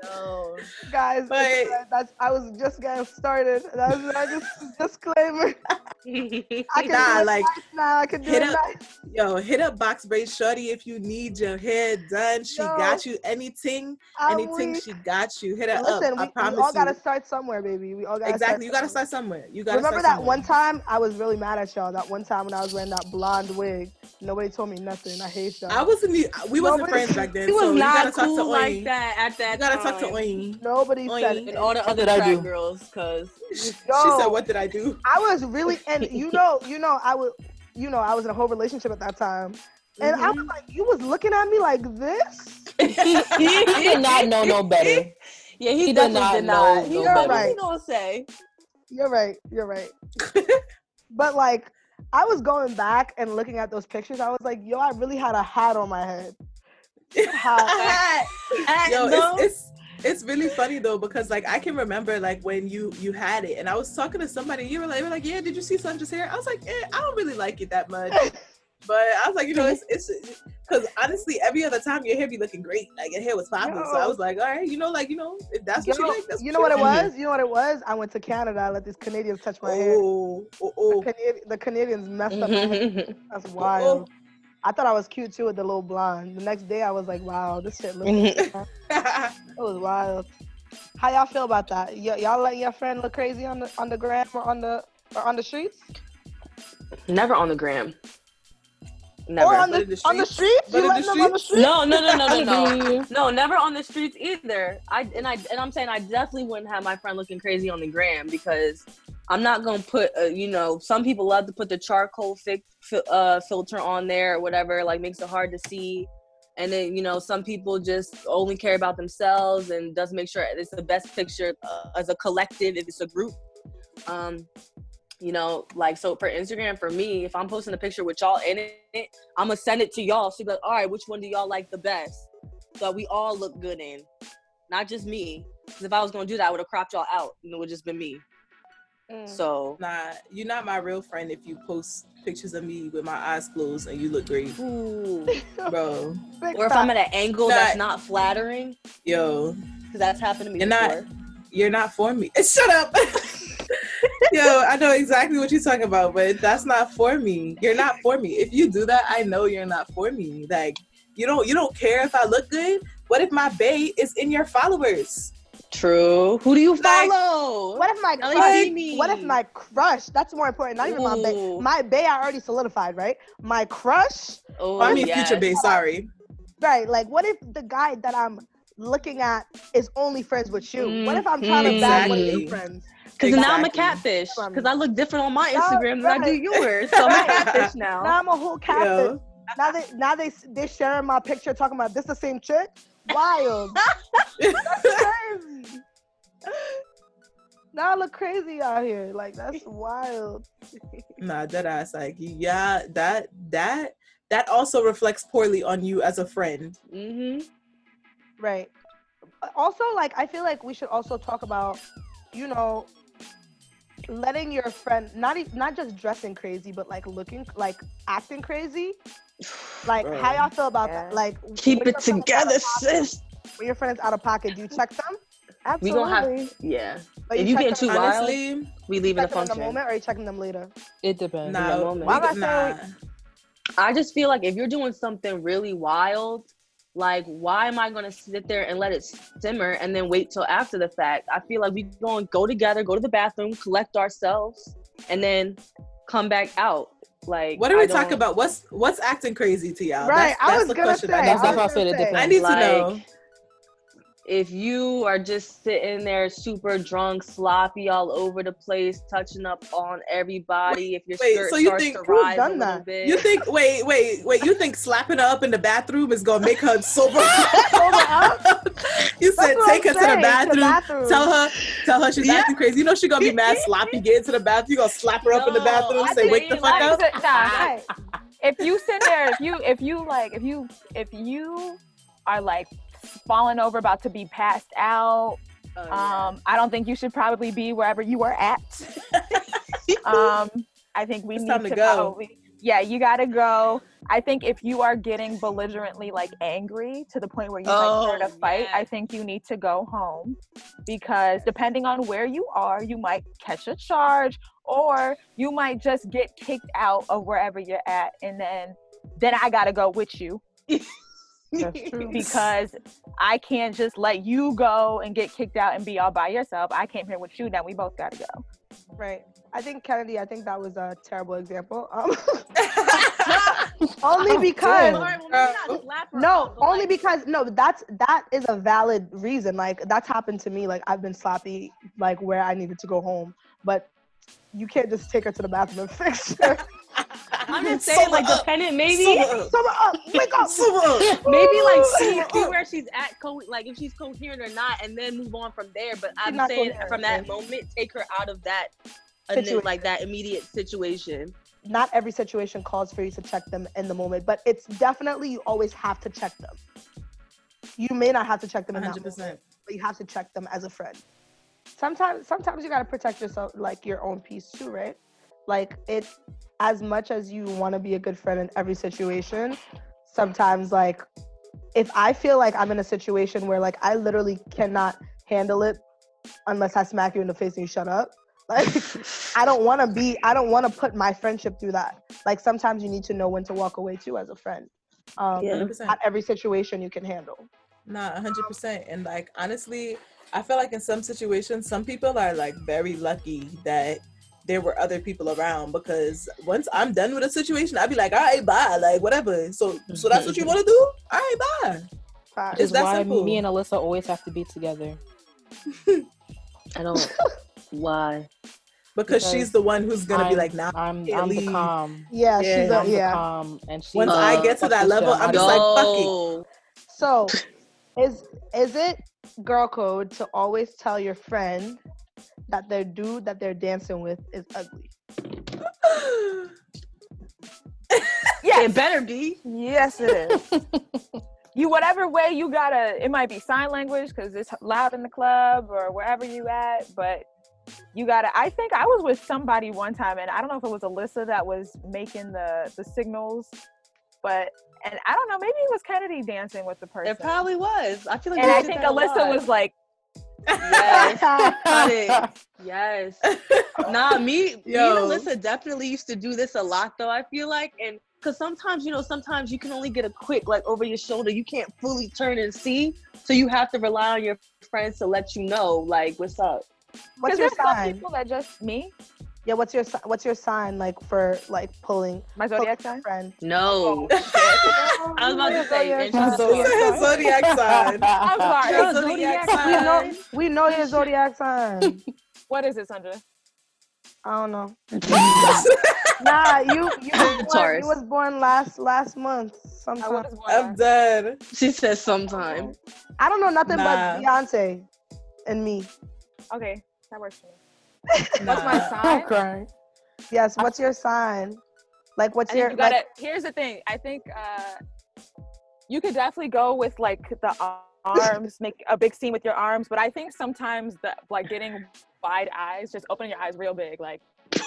No. guys. But- that's I was just getting started. That's that just disclaimer. I can Nah, do like, nice now. I can do hit it up- nice. Yo, hit up Box Braid Shorty if you need your hair done. She Yo. got you anything, I'm anything weak. she got you. Hit her Listen, up. I we, promise we all you. gotta start somewhere, baby. We all gotta exactly. You gotta somewhere. start somewhere. You gotta Remember start that one time I was really mad at y'all. That one time when I was wearing that blonde wig, nobody told me nothing. I hate y'all. I wasn't. We wasn't Nobody- friends back then. He was so you gotta not talk cool to like that at that You gotta time. talk to Oyin. nobody Oy, said and it. all the other did I do? girls, cause She said, "What did I do?" I was really, and you know, you know, I was, you know, I was in a whole relationship at that time, and I Mm-hmm. was like, you was looking at me like this. He did not know no better. Yeah, he, He did not did not. know He no know what better. he gonna say. You're right. You're right. but like, I was going back and looking at those pictures. I was like, yo, I really had a hat on my head. A Hat. Yo, no. it's, it's it's really funny though because like I can remember like when you you had it and I was talking to somebody you were like, you were like yeah did you see Sandra's hair I was like eh, I don't really like it that much but I was like you know it's it's because honestly every other time your hair be looking great like your hair was popping so I was like all right you know like you know if that's Yo, what you like that's you know what it you like. was? You know what it was? I went to Canada. I let these Canadians touch my hair. oh oh oh The, Canadi- the Canadians messed up. my hair. That's wild. I thought I was cute too with the little blonde. The next day I was like, wow, this shit looks. it was wild. How y'all feel about that? Y- y'all let your friend look crazy on the on the gram or on the or on the streets? Never on the gram. Never. Or on But the, the on the streets? streets? You in letting the them on the streets? No, no, no, no, no, no. No, never on the streets either. I and I and I'm saying I definitely wouldn't have my friend looking crazy on the gram because I'm not gonna put. Uh, you know, some people love to put the charcoal fi- fi- uh, filter on there or whatever, like makes it hard to see. And then you know, some people just only care about themselves and doesn't make sure it's the best picture uh, as a collective if it's a group. Um, you know, like so for Instagram, for me, if I'm posting a picture with y'all in it, I'm gonna send it to y'all. So like, all right, which one do y'all like the best? So we all look good in, not just me. Because if I was gonna do that, I would have cropped y'all out, and it would just been me. Mm. So, nah you're not my real friend if you post pictures of me with my eyes closed and you look great Ooh. bro or if I'm at an angle Nah. that's not flattering, yo because that's happened to me You're not- you're not for me. Shut up. Yo, I know exactly what you're talking about, but that's not for me. You're not for me. If you do that, I know you're not for me. Like you don't you don't care if I look good. What if my bae is in your followers? True. Who do you Like, follow? What if my Ellie crush? Beanie. What if my crush? That's more important. Not even my bae. My bae I already solidified, right? My crush, Oh, I mean yes. future bae, sorry. right? Like, what if the guy that I'm looking at is only friends with you? What if I'm trying to bag one of your mm-hmm. friends? Because now I'm a catfish. Because I look different on my Instagram than I do yours. So I'm a catfish now. Now I'm a whole catfish. Yo, Now they now they they sharing my picture talking about this the same chick. Wild. crazy. Now I look crazy out here. Like that's wild. nah, that ass like yeah, that that that also reflects poorly on you as a friend. hmm Right. Also, like I feel like we should also talk about, you know, letting your friend not e- not just dressing crazy, but like looking like acting crazy. Like how y'all feel about Yeah. that? Like Keep it your friend is out of together, pocket- sis. When your friend is out of pocket, do you check them? We Absolutely. gonna have, yeah. But if you check get too in the- wild, Honestly, we leave in a check them in the moment, or are you checking them later? It depends. nah, moment. Why am I nah. I just feel like if you're doing something really wild, like why am I gonna sit there and let it simmer and then wait till after the fact? I feel like we going go together, go to the bathroom, collect ourselves, and then come back out. Like What are we I talking about? What's what's acting crazy to y'all? Right, That's, I was the gonna question say, I That's need I to- how I was feel. It gonna say. depends. I need to Like, know. If you are just sitting there super drunk, sloppy all over the place, touching up on everybody, if your wait, skirt so you starts think- to Who's rise a little that? bit. You think? Wait, wait, wait. You think slapping her up in the bathroom is gonna make her sober? you said take I'm her to the saying, bathroom. bathroom. Tell her, tell her she's Yeah. acting crazy. You know she gonna be mad sloppy. Get into the bathroom. You gonna slap her up in the bathroom. I Say wake the fuck like up. Nah, if you sit there, if you if you like, if you if you are like falling over, about to be passed out, Oh, yeah. um, I don't think you should probably be wherever you are at. um, I think we It's need to, to go. probably. Yeah, you gotta go. I think if you are getting belligerently like angry to the point where you might start a Oh, fight, yeah. I think you need to go home because depending on where you are, you might catch a charge or you might just get kicked out of wherever you're at, and then then I gotta go with you That's true. because I can't just let you go and get kicked out and be all by yourself. I came here with you. Now we both gotta go. Right. I think Kennedy. I think that was a terrible example. Um, only because Alright, well, maybe not slap her no, only like, because no. That's that is a valid reason. Like that's happened to me. Like I've been sloppy, like where I needed to go home, but you can't just take her to the bathroom and fix her. I'm just saying, like, up. dependent, maybe, Sober up. Wake up. Sober up. maybe like see, see where she's at, co- like if she's coherent or not, and then move on from there. But I'm saying from that moment, take her out of that, then, like that immediate situation. Not every situation calls for you to check them in the moment, but it's definitely you always have to check them. You may not have to check them in that hundred moment, but you have to check them as a friend. Sometimes, sometimes you gotta protect yourself, like your own peace too, right? Like it's as much as you want to be a good friend in every situation, sometimes like if I feel like I'm in a situation where like I literally cannot handle it unless I smack you in the face and you shut up. Like I don't want to be, I don't want to put my friendship through that. Like sometimes you need to know when to walk away too as a friend. Um, Yeah. 100%. Not every situation you can handle. Nah, hundred percent. And like honestly, I feel like in some situations, some people are like very lucky that there were other people around because once I'm done with a situation, I'd be like, all right, bye, like whatever. So, so that's what you want to do? All right, bye. Facts. It's Is that why simple. me and Alyssa always have to be together. I don't. Why? Because she's the one who's gonna be I'm- like, nah. I'm can't I'm the calm. Yeah, Yeah. she's a, I'm the yeah. calm, and she. Once Uh, I get to that level, shit. I'm just like, fuck it. So, is is it girl code to always tell your friend that their dude that they're dancing with is ugly? Yes. It better be. Yes, it is. you whatever way you gotta. It might be sign language because it's loud in the club or wherever you at, but you gotta. I think I was with somebody one time, and I don't know if it was Alyssa that was making the the signals, but and I don't know. Maybe it was Kennedy dancing with the person. It probably was. I feel like. and I think Alyssa was like, Yes. Yes. Nah, me, me and Alyssa definitely used to do this a lot though, I feel like. And because sometimes, you know, sometimes you can only get a quick, like over your shoulder. You can't fully turn and see. So you have to rely on your friends to let you know, like, what's up. What's your there's some sign? people that just me, Yeah, what's your what's your sign like for like pulling my pulling zodiac sign. friend? No. Oh. I I was about to say, and My she's zodiac Zodiac sign. I'm sorry. Girl, Zodiac zodiac We know we know your zodiac sign. What is it, Sandra? I don't know. Nah, you you was born, Taurus. you was born last last month I sometime. was born I'm dead. She says sometime. I don't know nothing Nah. but Beyonce and me. Okay, that works for me. What's my sign? I'm. Yes, what's your sign? Like what's I your you gotta. like here's the thing. I think uh, you could definitely go with like the arms, make a big scene with your arms. But I think sometimes the like getting wide eyes, just opening your eyes real big, like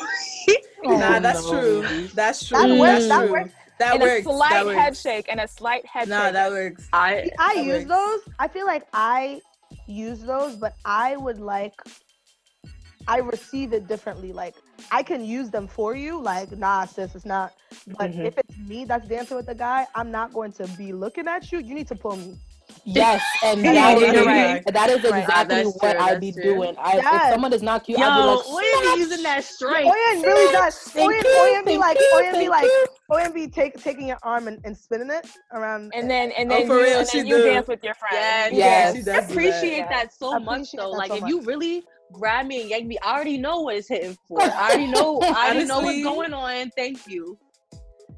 Nah, Oh, that's no. true. That's true. That works, That's that true. works. That and works. a slight that works. head shake and a slight head Nah, shake. that works. I I use works. those. I feel like I use those, but I would like I receive it differently. Like I can use them for you. Like, nah, sis, it's not. But Mhm. if it's me that's dancing with the guy, I'm not going to be looking at you. You need to pull me. Yes, and that you're is right. that is exactly That's what I'd be true. doing. I, Yes. If someone is not cute, Yo, I'd be like, Oyin be using that strength. Oyin really does. Thank Oyin, you, Oyin be thank like, you, Oyin be like, you. Oyin be take, taking your arm and, and spinning it around. And then and Oh, then for you, real, and then you do. dance with your friends. Yes, You Yes. dance. She I does appreciate that. that, so I much though. Like so if much. you really grab me and yank me, I already know what it's hitting for. I already know. I already know what's going on. Thank you.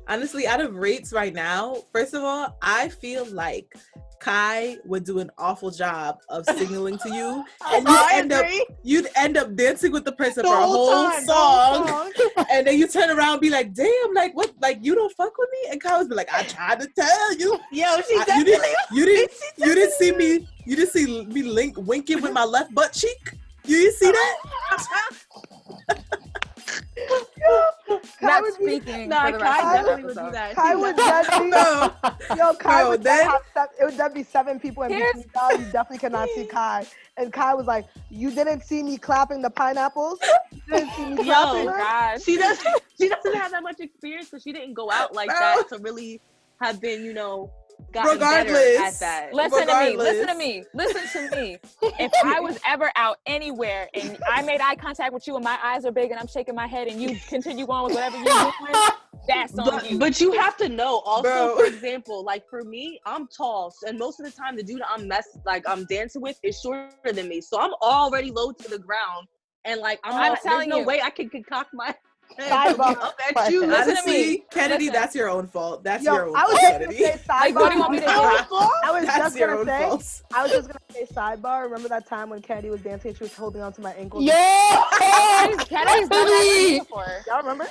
Honestly, out of rates right now, first of all, I feel like Kai would do an awful job of signaling to you, and you end up you'd end up dancing with the person The for a whole whole time, the whole song, song. and then you turn around and be like, "Damn, like what? Like you don't fuck with me?" And Kai would be like, "I tried to tell you, Yo, she I- you definitely. didn't, you didn't, you didn't see me, you didn't see me link winking with my left butt cheek. You didn't see that? Kai Not would be, Nah, Kai definitely would do that. Kai would definitely- definitely. No, Yo, Kai No, would then- then, have seven, it would then be seven people in Here's- be y'all, definitely cannot see Kai. And Kai was like, "You didn't see me clapping the pineapples. You didn't see me Yo, clapping Oh them." God. she doesn't. She doesn't have that much experience, so she didn't go out like that to really have been, you know, gotten better Regardless. at that. Listen to me. Listen to me. Listen to me. If I was ever out anywhere and I made eye contact with you and my eyes are big and I'm shaking my head and you continue on with whatever you're doing, that's on But, you. but you have to know also Bro. for example like for me i'm tall and most of the time the dude i'm mess like i'm dancing with is shorter than me so i'm already low to the ground and like i'm, I'm not, telling there's no you. way i can concoct my head Sidebar. up at you Listen to Honestly, me. Kennedy, Listen. that's your own fault. That's Yo, your own I was fault, just gonna Kennedy. say sidebar. Like, what do you want me to do? I was That's just gonna say. fault. I was just gonna say sidebar. Remember that time when Kennedy was dancing? and She was holding onto my ankle. Yeah, Kennedy's Kennedy's done that before. Y'all remember?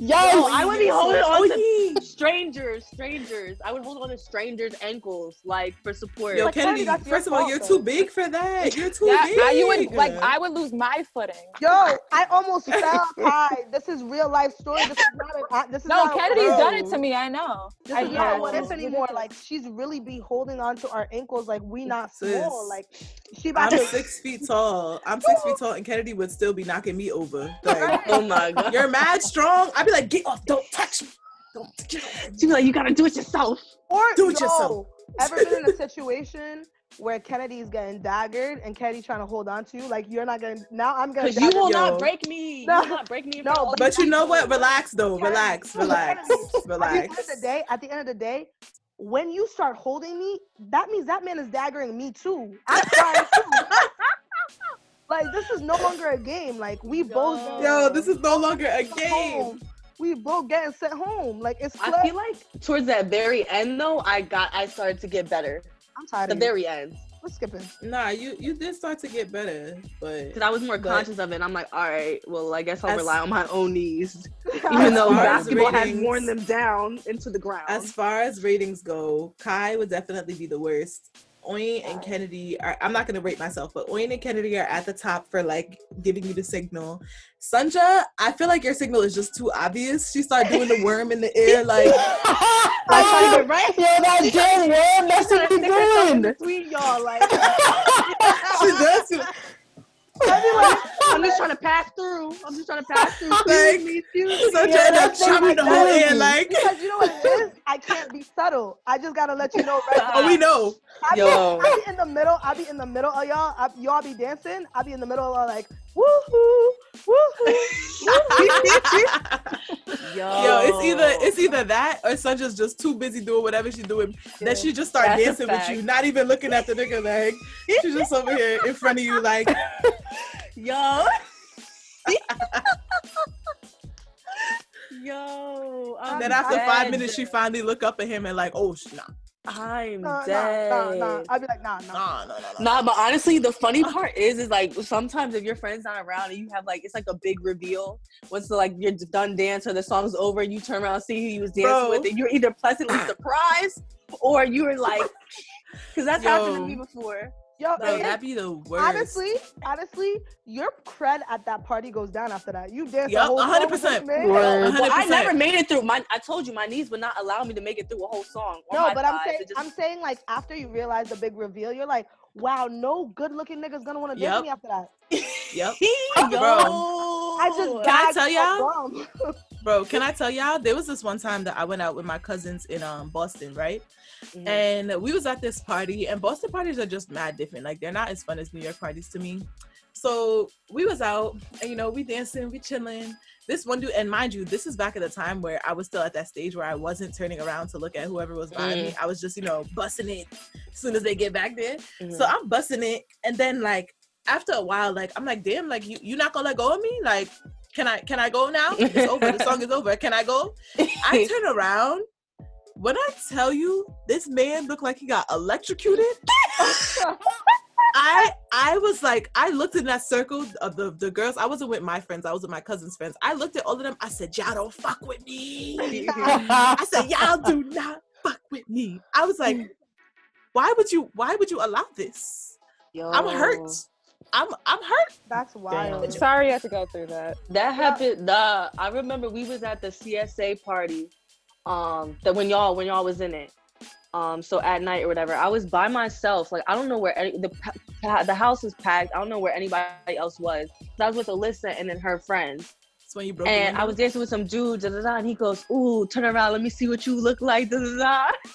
Yes. Yo, I would be holding on to strangers strangers i would hold on to strangers ankles like for support Yo, But Kennedy, Kennedy, that's your first of all, fault, you're though. too big for that. You're too Yeah, big. I, you would like I would lose my footing. Yo, I almost fell. Kai, this is real life story. This is not an. act- This is No, not a- Kennedy's done it to me. I know. This I is not know. what if anymore. Like she's really be holding on to our ankles. Like we not small. Sis. Like she about I'm to. six feet tall. I'm six feet tall, and Kennedy would still be knocking me over. Like, oh my god you're mad strong. I'd be like, get off, don't touch me. Don't get off. she'd be like you gotta do it yourself Or Do it yo, yourself. Ever been in a situation where Kennedy's getting daggered and Kennedy trying to hold on to you? Like you're not gonna. Now I'm gonna. because you will Yo. not break me No. you will not break me No, front of all But you know what? Relax, though. Relax, relax, relax. At the end of the day, at the end of the day, when you start holding me, that means that man is daggering me too. I'm trying too. like this is no longer a game. Like we both. Yo. Yo, this is no longer a sent game. Home. We both getting sent home. Like it's. I feel like towards that very end though, I got I started to get better. I'm tired The of you. very end. We're skipping. Nah, you you did start to get better, but Because I was more But- conscious of it. I'm like, all right, well, I guess I'll As- rely on my own knees. Even though far as basketball has worn them down into the ground. as far as ratings go, Kai would definitely be the worst. Oyin and Kennedy are I'm not gonna rate myself, but Oyin and Kennedy are at the top for like giving you the signal. Sanja, I feel like your signal is just too obvious. She started doing the worm in the air, like I'm trying to get right. Yeah, that damn worm. That's what we doing. Between y'all, like she does. I'm just trying to pass through. I'm just trying to pass through. Like, Excuse me, excuse me. Sunja Yeah, end up that's chopping the whole air, like because you know what it is. I can't be subtle. I just gotta let you know right. Now. Oh, we know. I be, Yo. I be in the middle. I be in the middle of y'all. I, y'all be dancing. I be in the middle of like woohoo, woohoo. Yo, Yo, it's either it's either that or Sunja's just too busy doing whatever she's doing that she just start That's dancing with you, not even looking at the nigga like she's just over here in front of you like yo. Yo, I'm then after five dead. minutes she finally look up at him and like, oh sh- nah. I'm Nah, nah, dead. nah, nah. I'd be like nah, nah. Nah, no, no, no. Nah, but honestly, the funny part is, is like sometimes if your friend's not around and you have like it's like a big reveal. Once the, like you're done dance or the song's over, and you turn around and see who you was dancing Bro. with, and you're either pleasantly surprised or you were like, because that's happened to me before. Yo, Bro, and that'd be the worst. honestly, honestly, your cred at that party goes down after that. You dance the Yup, whole song with 100%. this man. Word. Well, I never made it through. My I told you my knees would not allow me to make it through a whole song. No, but I'm saying, just- I'm saying like after you realize the big reveal, you're like, wow, no good looking nigga's gonna want to dance Yup. me after that. Yep. yo, Bro. I just gotta tell y'all? Bro, can I tell y'all? There was this one time that I went out with my cousins in um Boston, right? Mhm. And we was at this party, and Boston parties are just mad different. Like they're not as fun as New York parties to me. So we was out, and you know, we dancing, we chilling. This one dude, and mind you, this is back at the time where I was still at that stage where I wasn't turning around to look at whoever was behind me. I was just, you know, busting it as soon as they get back there. Mhm. So I'm busting it, and then like after a while, like I'm like, damn, like you you not gonna let go of me? Like, can I can I go now? It's over. The song is over. Can I go? I turn around. When I tell you this man looked like he got electrocuted, I I was like, I looked in that circle of the, the girls. I wasn't with my friends, I was with my cousin's friends. I looked at all of them. I said, Y'all don't fuck with me. I said, Y'all do not fuck with me. I was like, why would you why would you allow this? I'm hurt. Yo. I'm I'm hurt. That's wild. Sorry you had to go through that. That happened. The I remember we was at the CSA party. Um, that when y'all when y'all was in it. Um, so at night or whatever, I was by myself. Like I don't know where any, the pa- pa- the house was packed. I don't know where anybody else was. So I was with Alyssa and then her friends, That's when you broke. the and I was dancing with some dude. Da, da, da, and he goes, "Ooh, turn around. Let me see what you look like." Da, da, da.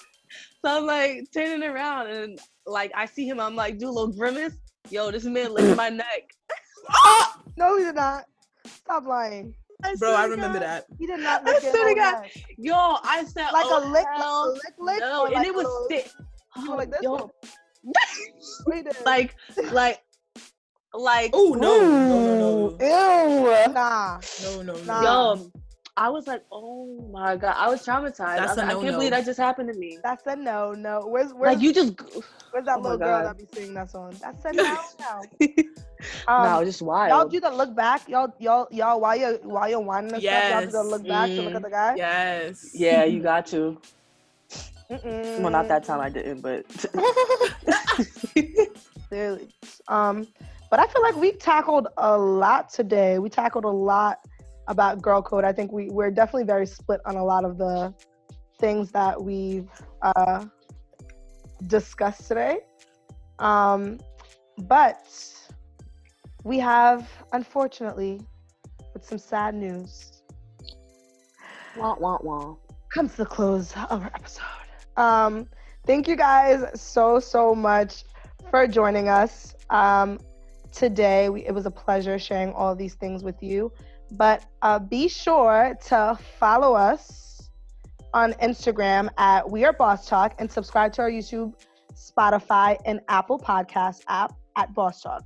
So I'm like turning around, and like I see him. I'm like, do a little grimace. Yo, this man licked my neck. No, he did not. Stop lying. Bro, I remember that. He did not I lick your swear to God. neck. Yo, I said, Like oh, a lick, like a hell lick, lick. No, and like it was little- thick. You oh, like this. Yo, one? What he did? like, like, like, Oh no, no, no, no, Ew. nah. no, no, no. Nah. yo, I was like, oh my god, I was traumatized. I, was a like, I can't no-no. believe that just happened to me. That's a no, no. Where's where's Like, you just, where's that oh little girl that be singing that song? That's a no, no. Um, no, just wild. Y'all do the look back. Y'all, y'all, y'all. While you're while you're whining and stuff, y'all do the Yes. look back to look Mm. at the guy. Yes. yeah, you got to. Mm-mm. Well, not that time I didn't, but Clearly. Um, but I feel like we tackled a lot today. We tackled a lot about girl code. I think we we're definitely very split on a lot of the things that we've uh, discussed today. Um, but we have, unfortunately, with some sad news, wah wah wah. comes the close of our episode. Um, thank you guys so so much for joining us um, today. We, it was a pleasure sharing all these things with you. But uh, be sure to follow us on Instagram at We Are Boss Talk and subscribe to our YouTube, Spotify, and Apple Podcast app at Boss Talk.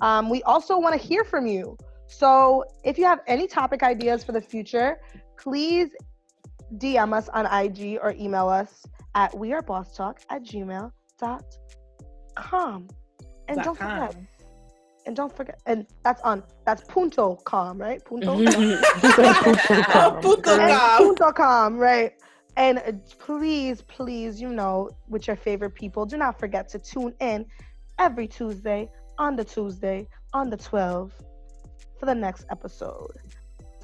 Um, we also want to hear from you. So if you have any topic ideas for the future, please DM us on IG or email us at wearebosstalk at gmail.com. And Dot don't forget, and don't forget, and that's on, that's punto com, right? Punto? Oh, puto punto com, right? And uh, please, please, you know, with your favorite people, do not forget to tune in every Tuesday, on the Tuesday, on the 12 for the next episode.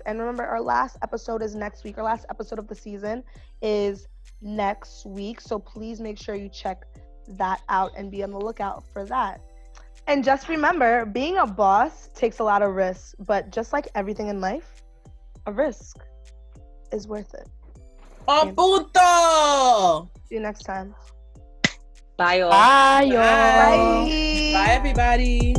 And remember, our last episode is next week. Our last episode of the season is next week. So please make sure you check that out and be on the lookout for that. And just remember, being a boss takes a lot of risks, but just like everything in life, a risk is worth it. Puto. See you next time. Bye, y'all. Bye, y'all. Bye. Bye, everybody.